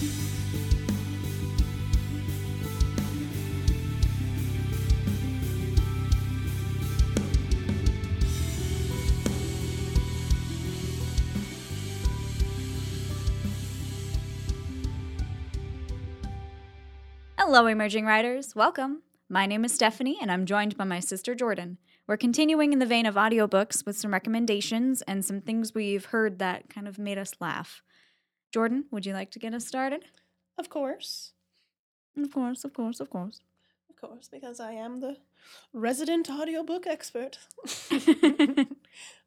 Hello, emerging writers. Welcome. My name is Stephanie, and I'm joined by my sister Jordan. We're continuing in the vein of audiobooks with some recommendations and some things we've heard that kind of made us laugh. Jordan, would you like to get us started? Of course. Of course, of course, of course. Of course, because I am the resident audiobook expert.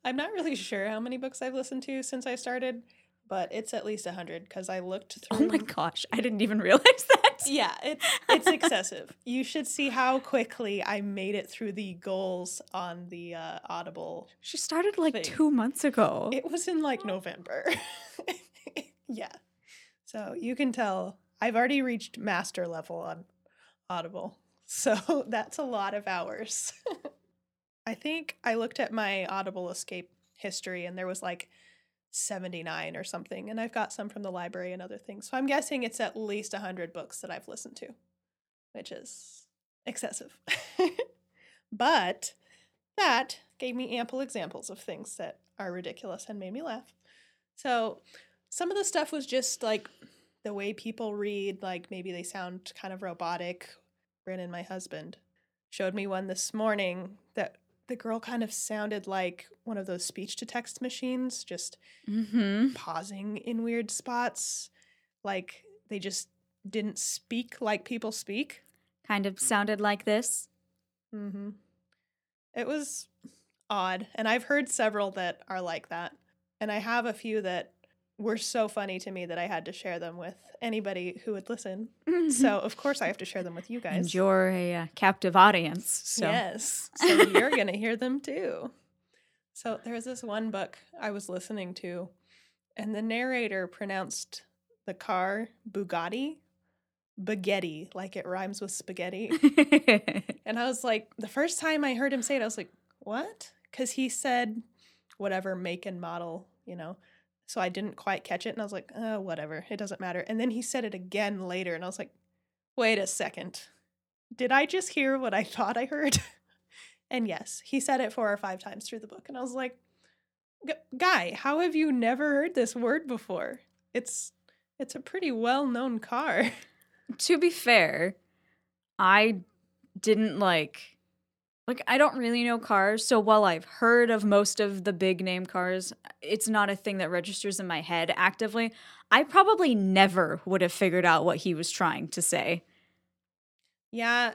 I'm not really sure how many books I've listened to since I started, but it's at least 100 because I looked through. oh my gosh, I didn't even realize that. Yeah, it's it's excessive. you should see how quickly I made it through the goals on the uh, Audible. She started like Thing. two months ago. It was in like November. Yeah. So you can tell I've already reached master level on Audible. So that's a lot of hours. I think I looked at my Audible Escape history and there was like 79 or something. And I've got some from the library and other things. So I'm guessing it's at least 100 books that I've listened to, which is excessive. but that gave me ample examples of things that are ridiculous and made me laugh. So some of the stuff was just like the way people read, like maybe they sound kind of robotic. Brandon, my husband, showed me one this morning that the girl kind of sounded like one of those speech to text machines, just mm-hmm. pausing in weird spots. Like they just didn't speak like people speak. Kind of sounded like this. Mm-hmm. It was odd. And I've heard several that are like that. And I have a few that were so funny to me that I had to share them with anybody who would listen. So, of course, I have to share them with you guys. and you're a uh, captive audience. So Yes. So you're going to hear them too. So there was this one book I was listening to, and the narrator pronounced the car Bugatti, Baguetti, like it rhymes with spaghetti. And I was like, the first time I heard him say it, I was like, what? Because he said whatever make and model, you know. So I didn't quite catch it. And I was like, oh, whatever. It doesn't matter. And then he said it again later. And I was like, wait a second. Did I just hear what I thought I heard? and yes, he said it four or five times through the book. And I was like, guy, how have you never heard this word before? It's it's a pretty well-known car. to be fair, I didn't like like I don't really know cars, so while I've heard of most of the big name cars, it's not a thing that registers in my head actively. I probably never would have figured out what he was trying to say. Yeah.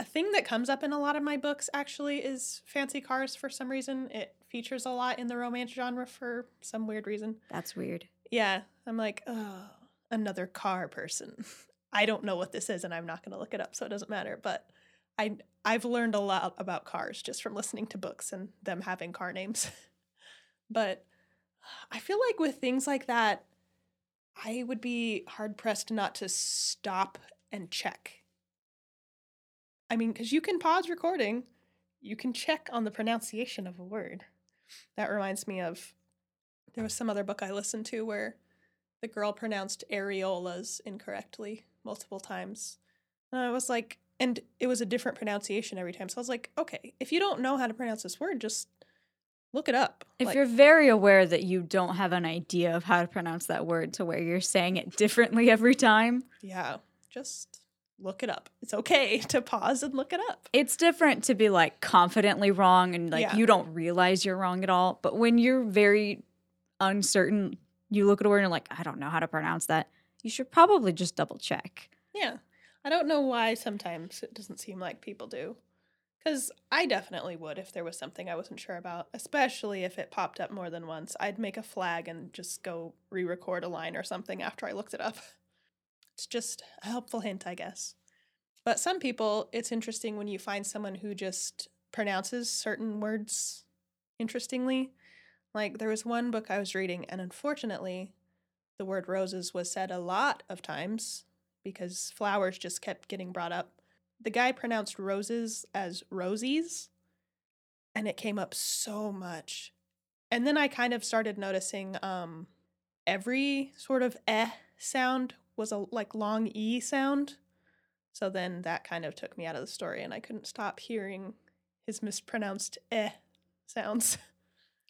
A thing that comes up in a lot of my books actually is fancy cars for some reason. It features a lot in the romance genre for some weird reason. That's weird. Yeah, I'm like, oh, another car person. I don't know what this is and I'm not going to look it up, so it doesn't matter, but I I've learned a lot about cars just from listening to books and them having car names. but I feel like with things like that I would be hard pressed not to stop and check I mean, because you can pause recording, you can check on the pronunciation of a word. That reminds me of there was some other book I listened to where the girl pronounced areolas incorrectly multiple times. And I was like, and it was a different pronunciation every time. So I was like, okay, if you don't know how to pronounce this word, just look it up. If Like, you're very aware that you don't have an idea of how to pronounce that word to where you're saying it differently every time, yeah, just look it up. It's okay to pause and look it up. it's different to be like confidently wrong and like Yeah. you don't realize you're wrong at all. But when you're very uncertain, you look at a word and you're like, I don't know how to pronounce that. You should probably just double check. Yeah. I don't know why sometimes it doesn't seem like people do. Because I definitely would if there was something I wasn't sure about, especially if it popped up more than once. I'd make a flag and just go re record a line or something after I looked it up. It's just a helpful hint, I guess. But some people, it's interesting when you find someone who just pronounces certain words interestingly. Like there was one book I was reading, and unfortunately, the word roses was said a lot of times because flowers just kept getting brought up. The guy pronounced roses as rosies, and it came up so much. And then I kind of started noticing um, every sort of eh sound was a like long E sound. So then that kind of took me out of the story and I couldn't stop hearing his mispronounced eh sounds.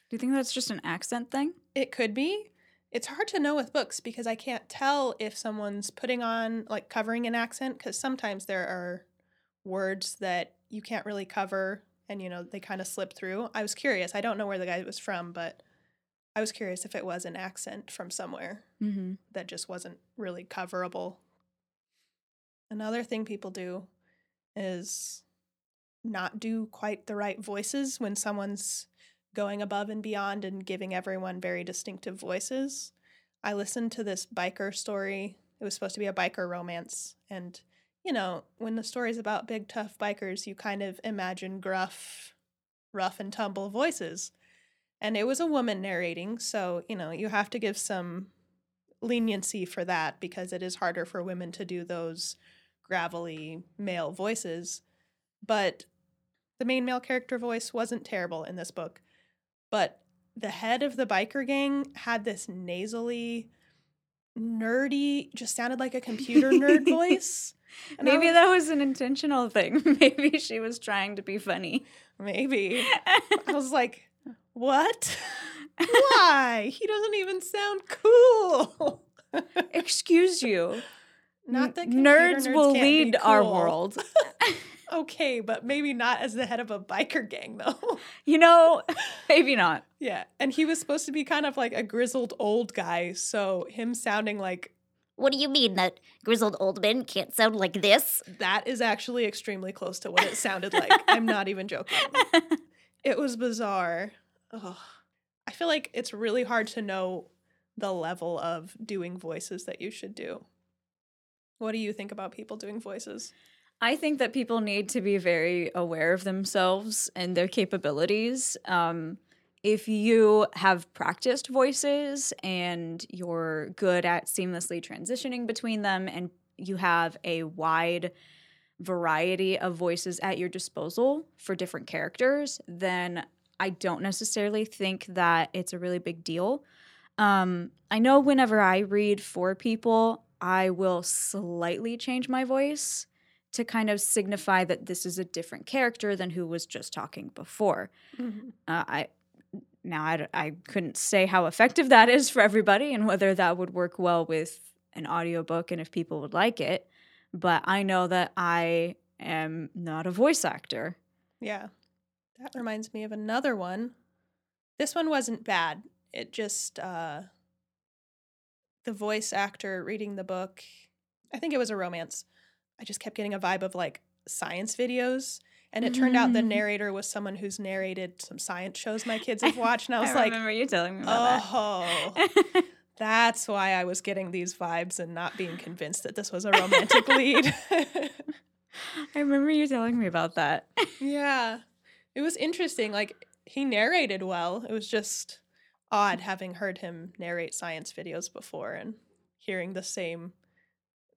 Do you think that's just an accent thing? It could be. It's hard to know with books because I can't tell if someone's putting on like covering an accent because sometimes there are words that you can't really cover and you know they kind of slip through. I was curious. I don't know where the guy was from, but I was curious if it was an accent from somewhere Mm-hmm. that just wasn't really coverable. Another thing people do is not do quite the right voices when someone's going above and beyond and giving everyone very distinctive voices. I listened to this biker story. It was supposed to be a biker romance. And, you know, when the story's about big, tough bikers, you kind of imagine gruff, rough and tumble voices. And it was a woman narrating. So, you know, you have to give some leniency for that because it is harder for women to do those gravelly male voices. But the main male character voice wasn't terrible in this book. But the head of the biker gang had this nasally, nerdy, just sounded like a computer nerd voice. And Maybe was- that was an intentional thing. Maybe she was trying to be funny. Maybe. I was like, what? Why? He doesn't even sound cool. Excuse you. Not that N- computer nerds will lead our world. Okay, but maybe not as the head of a biker gang, though. You know, maybe not. yeah, and he was supposed to be kind of like a grizzled old guy, so him sounding like What do you mean that grizzled old men can't sound like this? that is actually extremely close to what it sounded like. I'm not even joking. It was bizarre. Ugh. I feel like it's really hard to know the level of doing voices that you should do. What do you think about people doing voices? I think that people need to be very aware of themselves and their capabilities. Um, if you have practiced voices and you're good at seamlessly transitioning between them, and you have a wide variety of voices at your disposal for different characters, then I don't necessarily think that it's a really big deal. Um, I know whenever I read for people, I will slightly change my voice to kind of signify that this is a different character than who was just talking before. Uh, I now I, I couldn't say how effective that is for everybody and whether that would work well with an audiobook and if people would like it, but I know that I am not a voice actor. Yeah. That reminds me of another one. This one wasn't bad. It just uh the voice actor reading the book. I think it was a romance. I just kept getting a vibe of like science videos. And it turned out the Mm. narrator was someone who's narrated some science shows my kids have watched. And I was like, remember you telling me about oh, that. that's why I was getting these vibes and not being convinced that this was a romantic lead. I remember you telling me about that. Yeah. It was interesting. Like he narrated well. It was just odd having heard him narrate science videos before and hearing the same.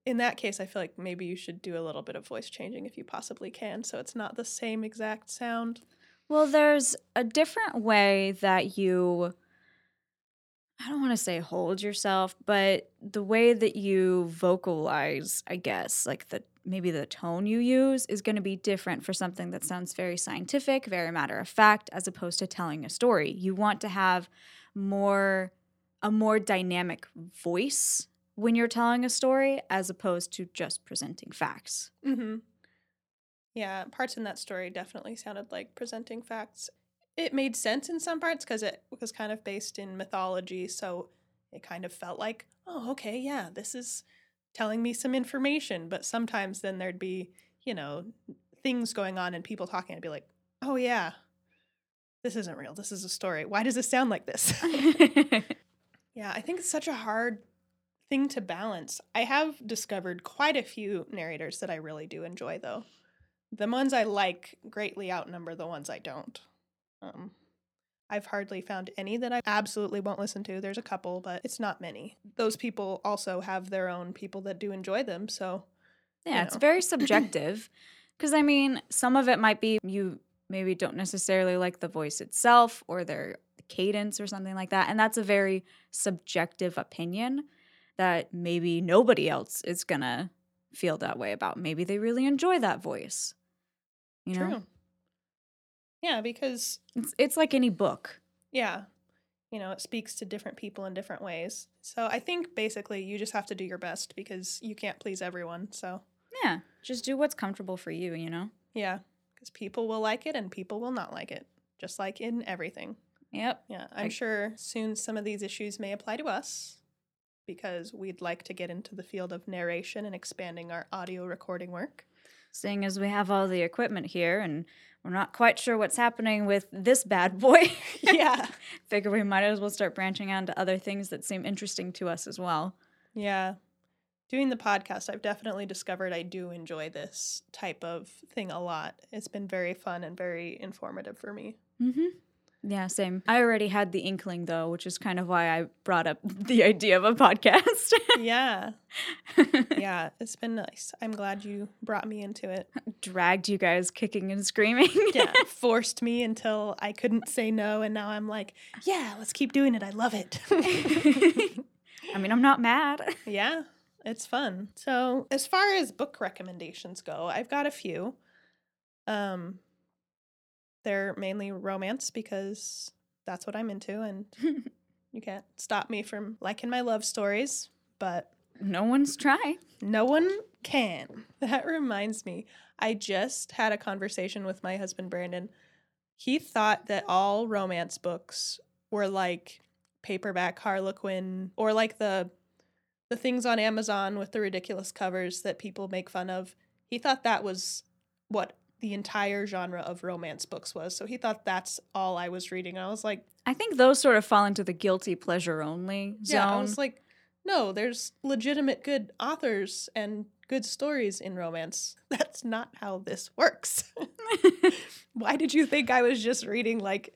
In that case, I feel like maybe you should do a little bit of voice changing if you possibly can, so it's not the same exact sound. Well, there's a different way that you I don't want to say hold yourself, but the way that you vocalize, I guess, like the maybe the tone you use is going to be different for something that sounds very scientific, very matter of fact as opposed to telling a story. You want to have more a more dynamic voice when you're telling a story as opposed to just presenting facts. Mm-hmm. Yeah, parts in that story definitely sounded like presenting facts. It made sense in some parts because it was kind of based in mythology, so it kind of felt like, oh, okay, yeah, this is telling me some information. But sometimes then there'd be, you know, things going on and people talking. I'd be like, oh, yeah, this isn't real. This is a story. Why does this sound like this? Yeah, I think it's such a hard thing to balance. I have discovered quite a few narrators that I really do enjoy, though. The ones I like greatly outnumber the ones I don't. Um, I've hardly found any that I absolutely won't listen to. There's a couple, but it's not many. Those people also have their own people that do enjoy them, so Yeah, you it's very subjective. Because, I mean, some of it might be you maybe don't necessarily like the voice itself or their cadence or something like that. And that's a very subjective opinion that maybe nobody else is gonna feel that way about. Maybe they really enjoy that voice. You know, True. Yeah, because it's it's like any book. yeah, you know, it speaks to different people in different ways. So I think basically you just have to do your best because you can't please everyone. So Yeah, just do what's comfortable for you. You know. yeah, because people will like it and people will not like it, just like in everything. Yep. Yeah, I'm I- sure soon some of these issues may apply to us because we'd like to get into the field of narration and expanding our audio recording work. Seeing as we have all the equipment here and we're not quite sure what's happening with this bad boy. Yeah. Figure we might as well start branching out into other things that seem interesting to us as well. Yeah. Doing the podcast, I've definitely discovered I do enjoy this type of thing a lot. It's been very fun and very informative for me. Mm-hmm. Yeah, same. I already had the inkling though, which is kind of why I brought up the idea of a podcast. Yeah. Yeah. It's been nice. I'm glad you brought me into it. Dragged you guys kicking and screaming. Yeah. Forced me until I couldn't say no. And now I'm like, yeah, let's keep doing it. I love it. I mean, I'm not mad. Yeah, it's fun. So, as far as book recommendations go, I've got a few. Um they're mainly romance because that's what I'm into and you can't stop me from liking my love stories, but no one's trying. no one can. That reminds me. I just had a conversation with my husband Brandon. He thought that all romance books were like paperback Harlequin or like the the things on Amazon with the ridiculous covers that people make fun of. He thought that was what the entire genre of romance books was. So he thought that's all I was reading. I was like, I think those sort of fall into the guilty pleasure only zone. yeah, I was like, no, there's legitimate good authors and good stories in romance. That's not how this works. Why did you think I was just reading like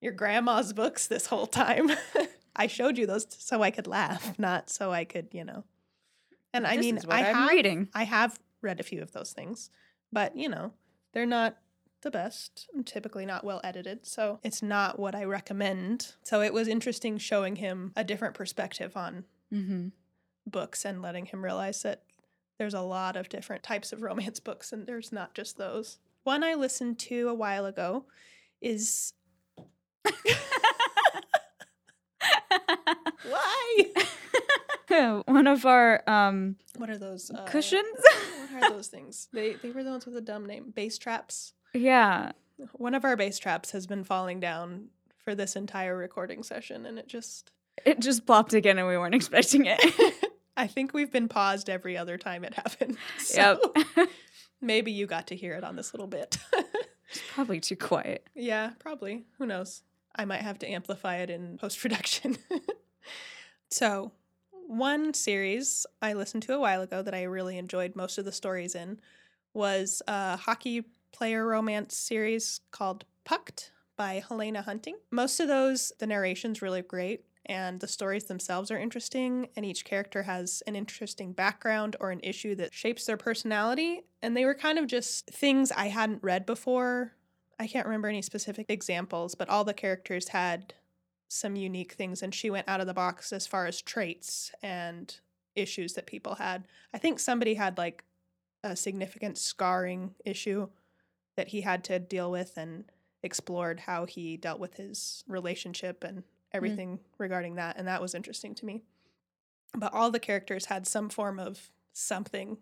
your grandma's books this whole time? I showed you those so I could laugh, not so I could, you know. And I mean, I I'm have, reading. I have read a few of those things, but you know, they're not the best, and typically not well edited. So it's not what I recommend. So it was interesting showing him a different perspective on mm-hmm. books and letting him realize that there's a lot of different types of romance books and there's not just those. One I listened to a while ago is why? One of our um, What are those uh, cushions. Are those things? They they were the ones with a dumb name. Bass traps. yeah. One of our bass traps has been falling down for this entire recording session and it just It just plopped again and we weren't expecting it. I think we've been paused every other time it happened. So yep. maybe you got to hear it on this little bit. It's probably too quiet. yeah, probably. Who knows? I might have to amplify it in post production. so, one series I listened to a while ago that I really enjoyed most of the stories in was a hockey player romance series called Pucked by Helena Hunting. Most of those, the narration's really great and the stories themselves are interesting, and each character has an interesting background or an issue that shapes their personality. And they were kind of just things I hadn't read before. I can't remember any specific examples, but all the characters had some unique things, and she went out of the box as far as traits and issues that people had. I think somebody had like a significant scarring issue that he had to deal with and explored how he dealt with his relationship and mm-hmm. everything regarding that and that was interesting to me. But all the characters had some form of something.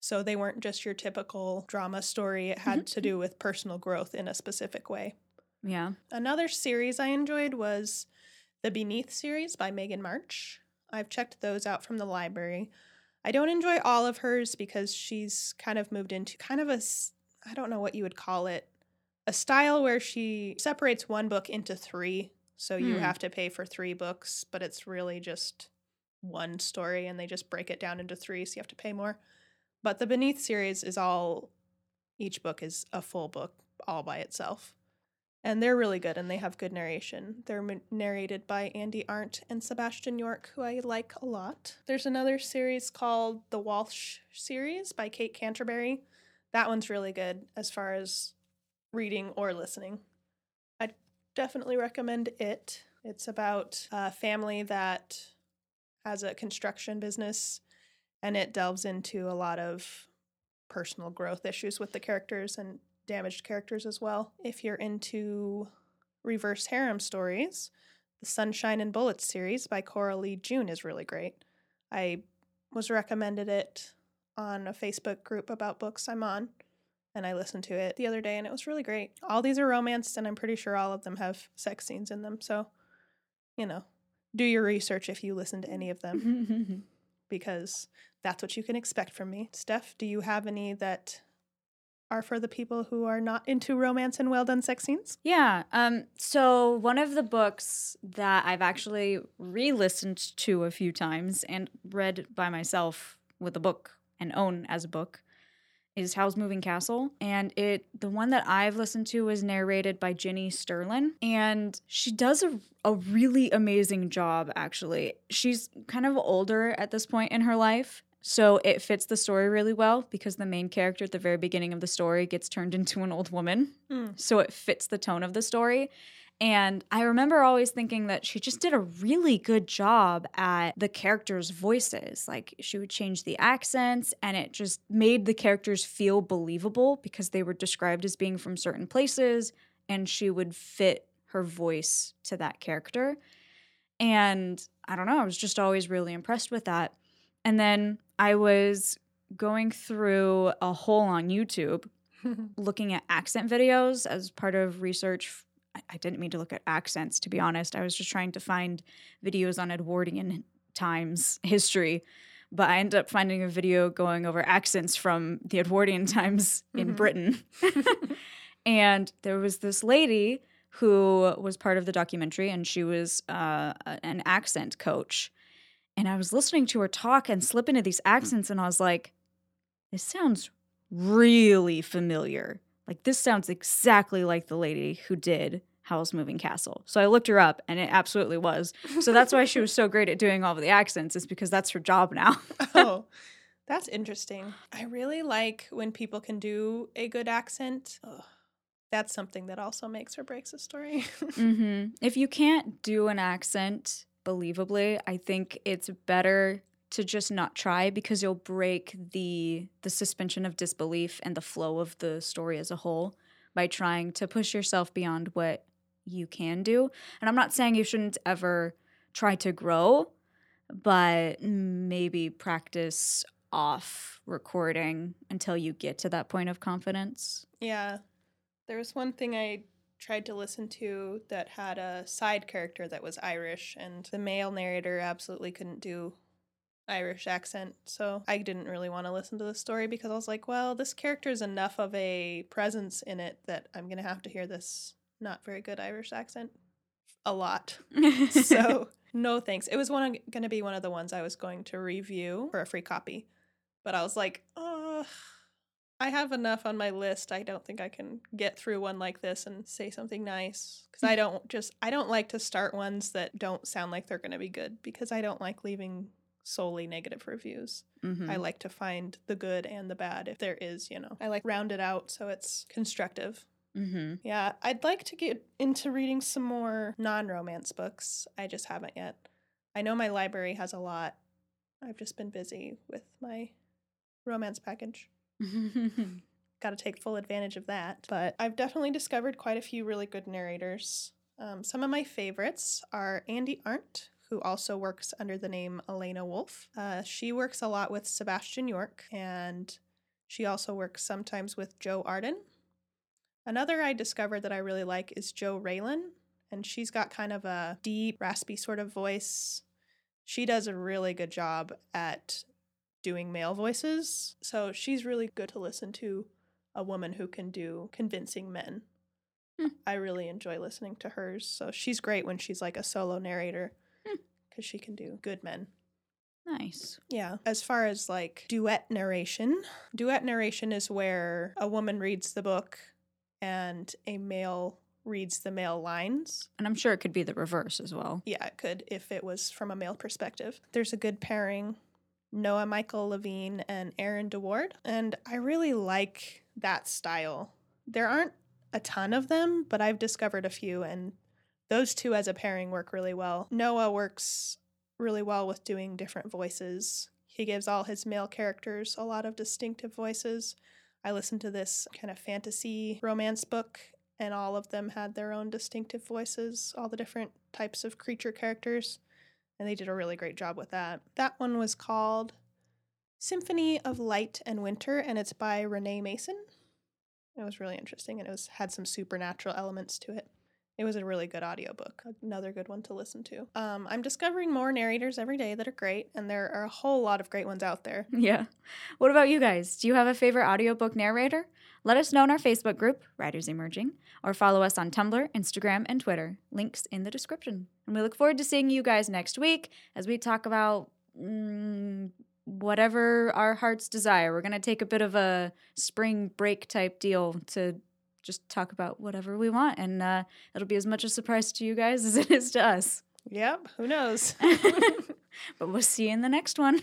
So they weren't just your typical drama story. It had mm-hmm. to mm-hmm. do with personal growth in a specific way Yeah. Another series I enjoyed was the Beneath series by Meghan March. I've checked those out from the library. I don't enjoy all of hers because she's kind of moved into kind of a, I don't know what you would call it, a style where she separates one book into three. So you Hmm. have to pay for three books, but it's really just one story and they just break it down into three. So you have to pay more. But the Beneath series is all, each book is a full book all by itself and they're really good and they have good narration. They're m- narrated by Andi Arndt and Sebastian York, who I like a lot. There's another series called the Walsh series by Kate Canterbary. That one's really good as far as reading or listening. I definitely recommend it. It's about a family that has a construction business and it delves into a lot of personal growth issues with the characters and damaged characters as well. If you're into reverse harem stories, the Sunshine and Bullets series by Cora Lee June is really great. I was recommended it on a Facebook group about books I'm on, and I listened to it the other day, and it was really great. All these are romance, and I'm pretty sure all of them have sex scenes in them. So, you know, do your research if you listen to any of them, because that's what you can expect from me. Steph, do you have any that are for the people who are not into romance and well done sex scenes? Yeah. Um, so one of the books that I've actually re-listened to a few times and read by myself with a book and own as a book is Howl's Moving Castle. And it the one that I've listened to is narrated by Jenny Sterlin. And she does a, a really amazing job, actually. She's kind of older at this point in her life. So it fits the story really well because the main character at the very beginning of the story gets turned into an old woman. Mm. So it fits the tone of the story. And I remember always thinking that she just did a really good job at the characters' voices. Like she would change the accents and it just made the characters feel believable because they were described as being from certain places and she would fit her voice to that character. And I don't know, I was just always really impressed with that. And then I was going through a hole on YouTube looking at accent videos as part of research. I- didn't mean to look at accents, to be honest. I was just trying to find videos on Edwardian times history. But I ended up finding a video going over accents from the Edwardian times in Mhm. Britain. and there was this lady who was part of the documentary, and she was uh, an accent coach. And I was listening to her talk and slip into these accents, and I was like, this sounds really familiar. Like, this sounds exactly like the lady who did Howl's Moving Castle. So I looked her up, and it absolutely was. So that's why she was so great at doing all of the accents, is because that's her job now. oh, that's interesting. I really like when people can do a good accent. Ugh, that's something that also makes or breaks a story. hmm If you can't do an accent believably, I think it's better to just not try because you'll break the the suspension of disbelief and the flow of the story as a whole by trying to push yourself beyond what you can do. And I'm not saying you shouldn't ever try to grow, but maybe practice off recording until you get to that point of confidence. yeah. There was one thing I tried to listen to that had a side character that was Irish, and the male narrator absolutely couldn't do Irish accent. So I didn't really want to listen to the story because I was like, well, this character is enough of a presence in it that I'm going to have to hear this not very good Irish accent a lot. so no thanks. It was one going to be one of the ones I was going to review for a free copy, but I was like, uh, I have enough on my list. I don't think I can get through one like this and say something nice because I don't just I don't like to start ones that don't sound like they're going to be good because I don't like leaving solely negative reviews. Mhm. I like to find the good and the bad if there is, you know. I like round it out so it's constructive. Mhm. Yeah, I'd like to get into reading some more non romance books. I just haven't yet. I know my library has a lot. I've just been busy with my romance package. Got to take full advantage of that. But I've definitely discovered quite a few really good narrators. Um, some of my favorites are Andi Arndt, who also works under the name Elena Wolf. Uh, she works a lot with Sebastian York, and she also works sometimes with Joe Arden. Another I discovered that I really like is Jo Raylan, and she's got kind of a deep, raspy sort of voice. She does a really good job at doing male voices, so she's really good to listen to a woman who can do convincing men. Hmm. I really enjoy listening to hers, so she's great when she's like a solo narrator Hmm. because she can do good men. nice. Yeah. As far as like duet narration, duet narration is where a woman reads the book and a male reads the male lines. And I'm sure it could be the reverse as well. Yeah, it could if it was from a male perspective. There's a good pairing Noah Michael Levine and Erin DeWard. And I really like that style. There aren't a ton of them, but I've discovered a few, and those two as a pairing work really well. Noah works really well with doing different voices. He gives all his male characters a lot of distinctive voices. I listened to this kind of fantasy romance book, and all of them had their own distinctive voices, all the different types of creature characters, and they did a really great job with that. That one was called Symphony of Light and Winter, and it's by Renee Mason. It was really interesting, and it was had some supernatural elements to it. It was a really good audiobook. Another good one to listen to. Um, I'm discovering more narrators every day that are great, and there are a whole lot of great ones out there. Yeah. What about you guys? Do you have a favorite audiobook narrator? Let us know in our Facebook group, Writers Emerging, or follow us on Tumblr, Instagram, and Twitter. Links in the description. And we look forward to seeing you guys next week as we talk about mm, whatever our hearts desire. We're going to take a bit of a spring break type deal to just talk about whatever we want. And uh, it'll be as much a surprise to you guys as it is to us. Yep, who knows? but we'll see you in the next one.